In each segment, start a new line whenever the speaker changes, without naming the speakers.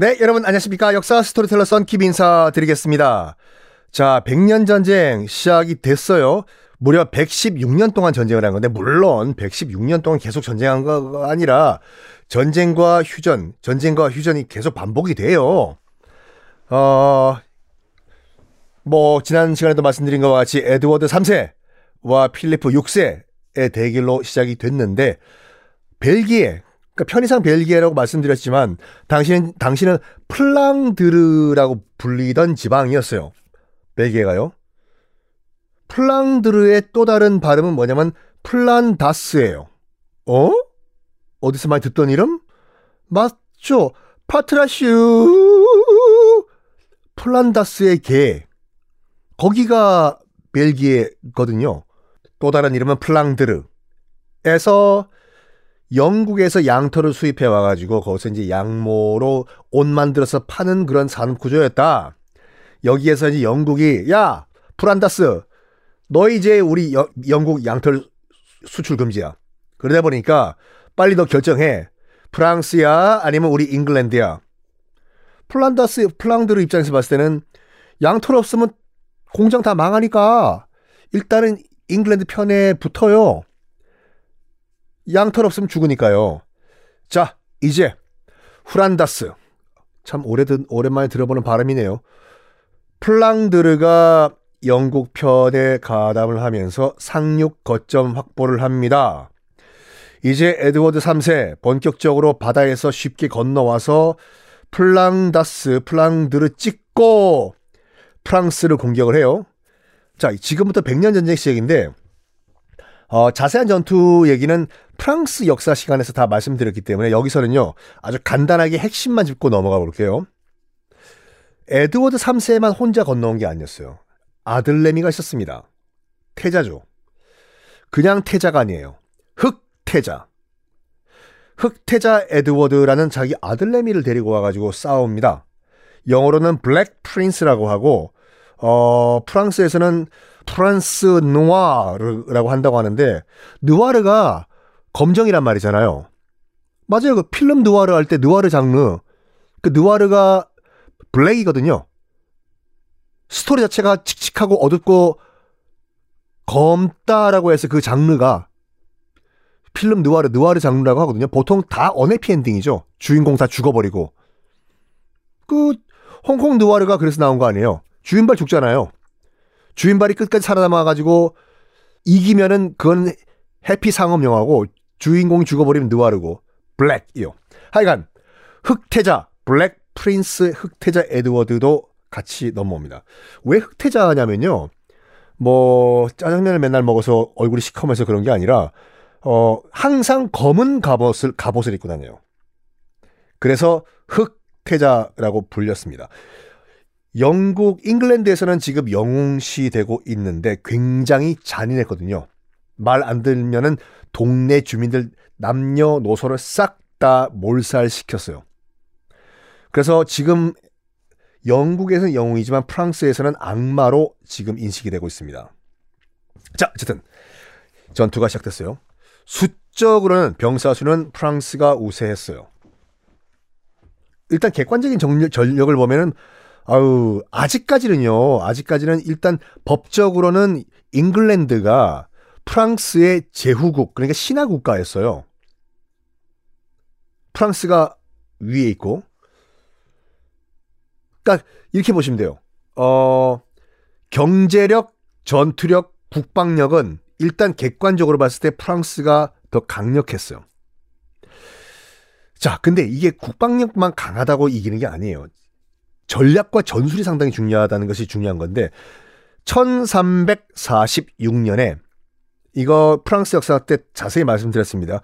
네, 여러분 안녕하십니까. 역사 스토리텔러 썬킴 인사드리겠습니다. 자, 100년 전쟁 시작이 됐어요. 무려 116년 동안 전쟁을 한 건데, 물론 116년 동안 계속 전쟁한 거 아니라 전쟁과 휴전, 전쟁과 휴전이 계속 반복이 돼요. 어, 뭐, 지난 시간에도 말씀드린 것과 같이 에드워드 3세와 필리프 6세의 대결로 시작이 됐는데, 벨기에, 그러니까 편의상 벨기에라고 말씀드렸지만 당신 당신은 플랑드르라고 불리던 지방이었어요. 벨기에가요. 플랑드르의 또 다른 발음은 뭐냐면 플란다스예요. 어? 어디서 많이 듣던 이름? 맞죠. 파트라슈 플란다스의 개. 거기가 벨기에거든요. 또 다른 이름은 플랑드르에서 영국에서 양털을 수입해 와가지고 거기서 이제 양모로 옷 만들어서 파는 그런 산업 구조였다. 여기에서 이제 영국이 야 프란다스 너 이제 우리 여, 영국 양털 수출 금지야. 그러다 보니까 빨리 너 결정해. 프랑스야 아니면 우리 잉글랜드야. 플란다스 플랑드르 입장에서 봤을 때는 양털 없으면 공장 다 망하니까 일단은 잉글랜드 편에 붙어요. 양털 없으면 죽으니까요. 자, 이제 후란다스. 참 오래든 오랜만에 들어보는 발음이네요. 플랑드르가 영국 편에 가담을 하면서 상륙 거점 확보를 합니다. 이제 에드워드 3세 본격적으로 바다에서 쉽게 건너와서 플랑다스, 플랑드르 찍고 프랑스를 공격을 해요. 자, 지금부터 100년 전쟁 시작인데 어, 자세한 전투 얘기는 프랑스 역사 시간에서 다 말씀드렸기 때문에 여기서는요, 아주 간단하게 핵심만 짚고 넘어가 볼게요. 에드워드 3세만 혼자 건너온 게 아니었어요. 아들내미가 있었습니다. 태자죠. 그냥 태자가 아니에요. 흑태자. 흑태자 에드워드라는 자기 아들내미를 데리고 와가지고 싸웁니다. 영어로는 Black Prince라고 하고, 어, 프랑스에서는 Prince Noir라고 한다고 하는데 noir가 검정이란 말이잖아요. 맞아요. 그 필름 누아르 할 때 누아르 장르 그 noir가 black이거든요. 스토리 자체가 칙칙하고 어둡고 검다라고 해서 그 장르가 필름 누아르 누아르 장르라고 하거든요. 보통 다 unhappy ending이죠. 주인공 다 죽어버리고 그 홍콩 누아르가 그래서 나온 거 아니에요. 주윤발 죽잖아요. 주윤발이 끝까지 살아남아가지고 이기면은 그건 happy 상업 영화고 주인공이 죽어버리면 누아르고 black이요. 하여간 흑태자 Black Prince 흑태자 에드워드도 같이 넘어옵니다. 왜 흑태자냐면요. 뭐 짜장면을 맨날 먹어서 얼굴이 시커면서 그런 게 아니라 어 항상 검은 갑옷을 갑옷을 입고 다녀요. 그래서 흑태자라고 불렸습니다. 영국, 잉글랜드에서는 지금 영웅시되고 있는데 굉장히 잔인했거든요. 말 안 들면은 동네 주민들 남녀노소를 싹 다 몰살시켰어요. 그래서 지금 영국에서는 영웅이지만 프랑스에서는 악마로 지금 인식이 되고 있습니다. 자, 어쨌든 전투가 시작됐어요. 수적으로는 병사 수는 프랑스가 우세했어요. 일단 객관적인 전력을 보면은 아유, 아직까지는요, 아직까지는 일단 법적으로는 잉글랜드가 프랑스의 제후국, 그러니까 신화 국가였어요. 프랑스가 위에 있고. 그러니까 이렇게 보시면 돼요. 어, 경제력, 전투력, 국방력은 일단 객관적으로 봤을 때 프랑스가 더 강력했어요. 자, 근데 이게 국방력만 강하다고 이기는 게 아니에요. 전략과 전술이 상당히 중요하다는 것이 중요한 건데 1346년에 이거 프랑스 역사 때 자세히 말씀드렸습니다.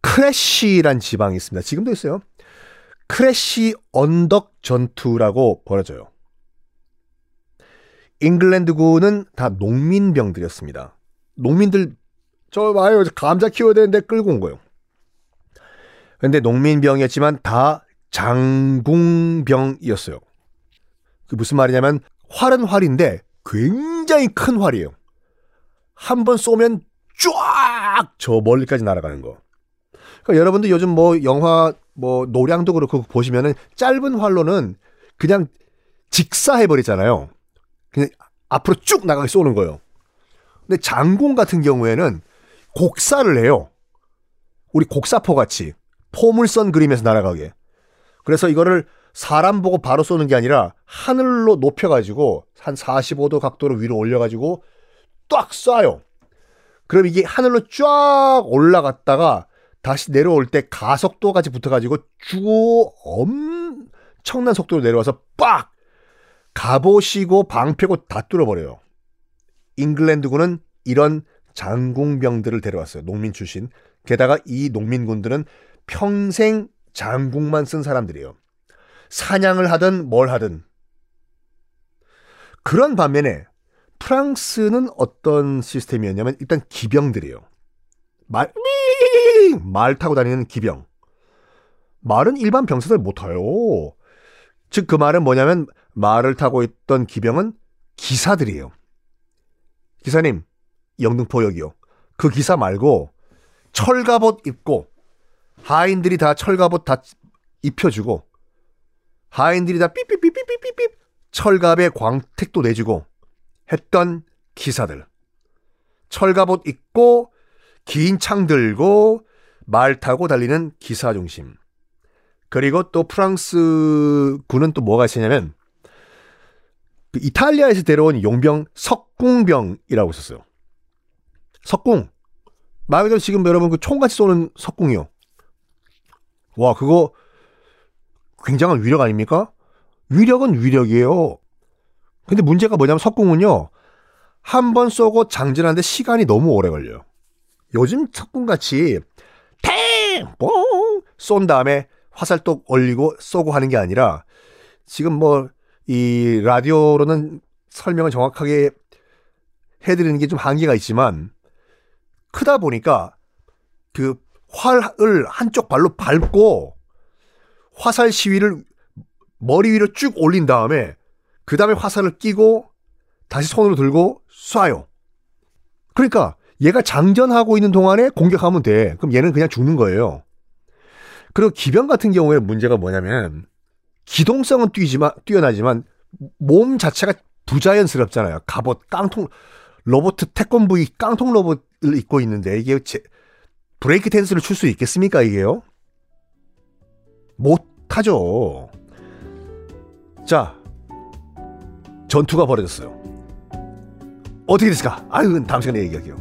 크래쉬란 지방이 있습니다. 지금도 있어요. 크래쉬 언덕 전투라고 벌어져요. 잉글랜드군은 다 농민병들이었습니다. 농민들 저 와요 감자 키워야 되는데 끌고 온 거예요. 근데 농민병이었지만 다 장궁병이었어요. 그 무슨 말이냐면 활은 활인데 굉장히 큰 활이에요. 한 번 쏘면 쫙 저 멀리까지 날아가는 거. 그러니까 여러분들 요즘 뭐 영화 뭐 노량도 그렇고 보시면은 짧은 활로는 그냥 직사해 버리잖아요. 그냥 앞으로 쭉 나가게 쏘는 거예요. 근데 장공 같은 경우에는 곡사를 해요. 우리 곡사포 같이 포물선 그림에서 날아가게. 그래서 이거를 사람 보고 바로 쏘는 게 아니라 하늘로 높여가지고 한 45도 각도로 위로 올려가지고 딱 쏴요. 그럼 이게 하늘로 쫙 올라갔다가 다시 내려올 때 가속도까지 붙어가지고 쭉 엄청난 속도로 내려와서 빡! 갑오시고 방패고 다 뚫어버려요. 잉글랜드군은 이런 장궁병들을 데려왔어요. 농민 출신. 게다가 이 농민군들은 평생 장궁만 쓴 사람들이에요. 사냥을 하든 뭘 하든. 그런 반면에 프랑스는 어떤 시스템이었냐면 일단 기병들이에요. 말, 말 타고 다니는 기병. 말은 일반 병사들 못 타요. 즉 그 말은 뭐냐면 말을 타고 있던 기병은 기사들이에요. 기사님, 영등포역이요. 그 기사 말고 철갑옷 입고 하인들이 다 철갑옷 다 입혀주고 하인들이 다 삐삐삐삐삐삐삐 철갑에 광택도 내주고 했던 기사들. 철갑옷 입고 긴 창 들고 말 타고 달리는 기사 중심. 그리고 또 프랑스 군은 또 뭐가 있었냐면 그 이탈리아에서 데려온 용병 석궁병이라고 있었어요. 석궁. 말 그대로 지금 여러분 그 총같이 쏘는 석궁이요. 와, 그거 굉장한 위력 아닙니까? 위력은 위력이에요. 근데 문제가 뭐냐면 석궁은요. 한 번 쏘고 장전하는데 시간이 너무 오래 걸려요. 요즘 석궁같이 탱! 뽕! 쏜 다음에 화살독 올리고 쏘고 하는 게 아니라 지금 뭐 이 라디오로는 설명을 정확하게 해드리는 게 좀 한계가 있지만 크다 보니까 그 활을 한쪽 발로 밟고 화살 시위를 머리 위로 쭉 올린 다음에 그 다음에 화살을 끼고 다시 손으로 들고 쏴요. 그러니까 얘가 장전하고 있는 동안에 공격하면 돼. 그럼 얘는 그냥 죽는 거예요. 그리고 기병 같은 경우에 문제가 뭐냐면 기동성은 뛰지만 뛰어나지만 몸 자체가 부자연스럽잖아요. 갑옷 깡통 로봇 태권브이 깡통 로봇을 입고 있는데 이게 제, 브레이크 댄스를 출 수 있겠습니까 이게요? 못하죠. 자 전투가 벌어졌어요. 어떻게 됐을까? 아유 다음 시간에 얘기할게요.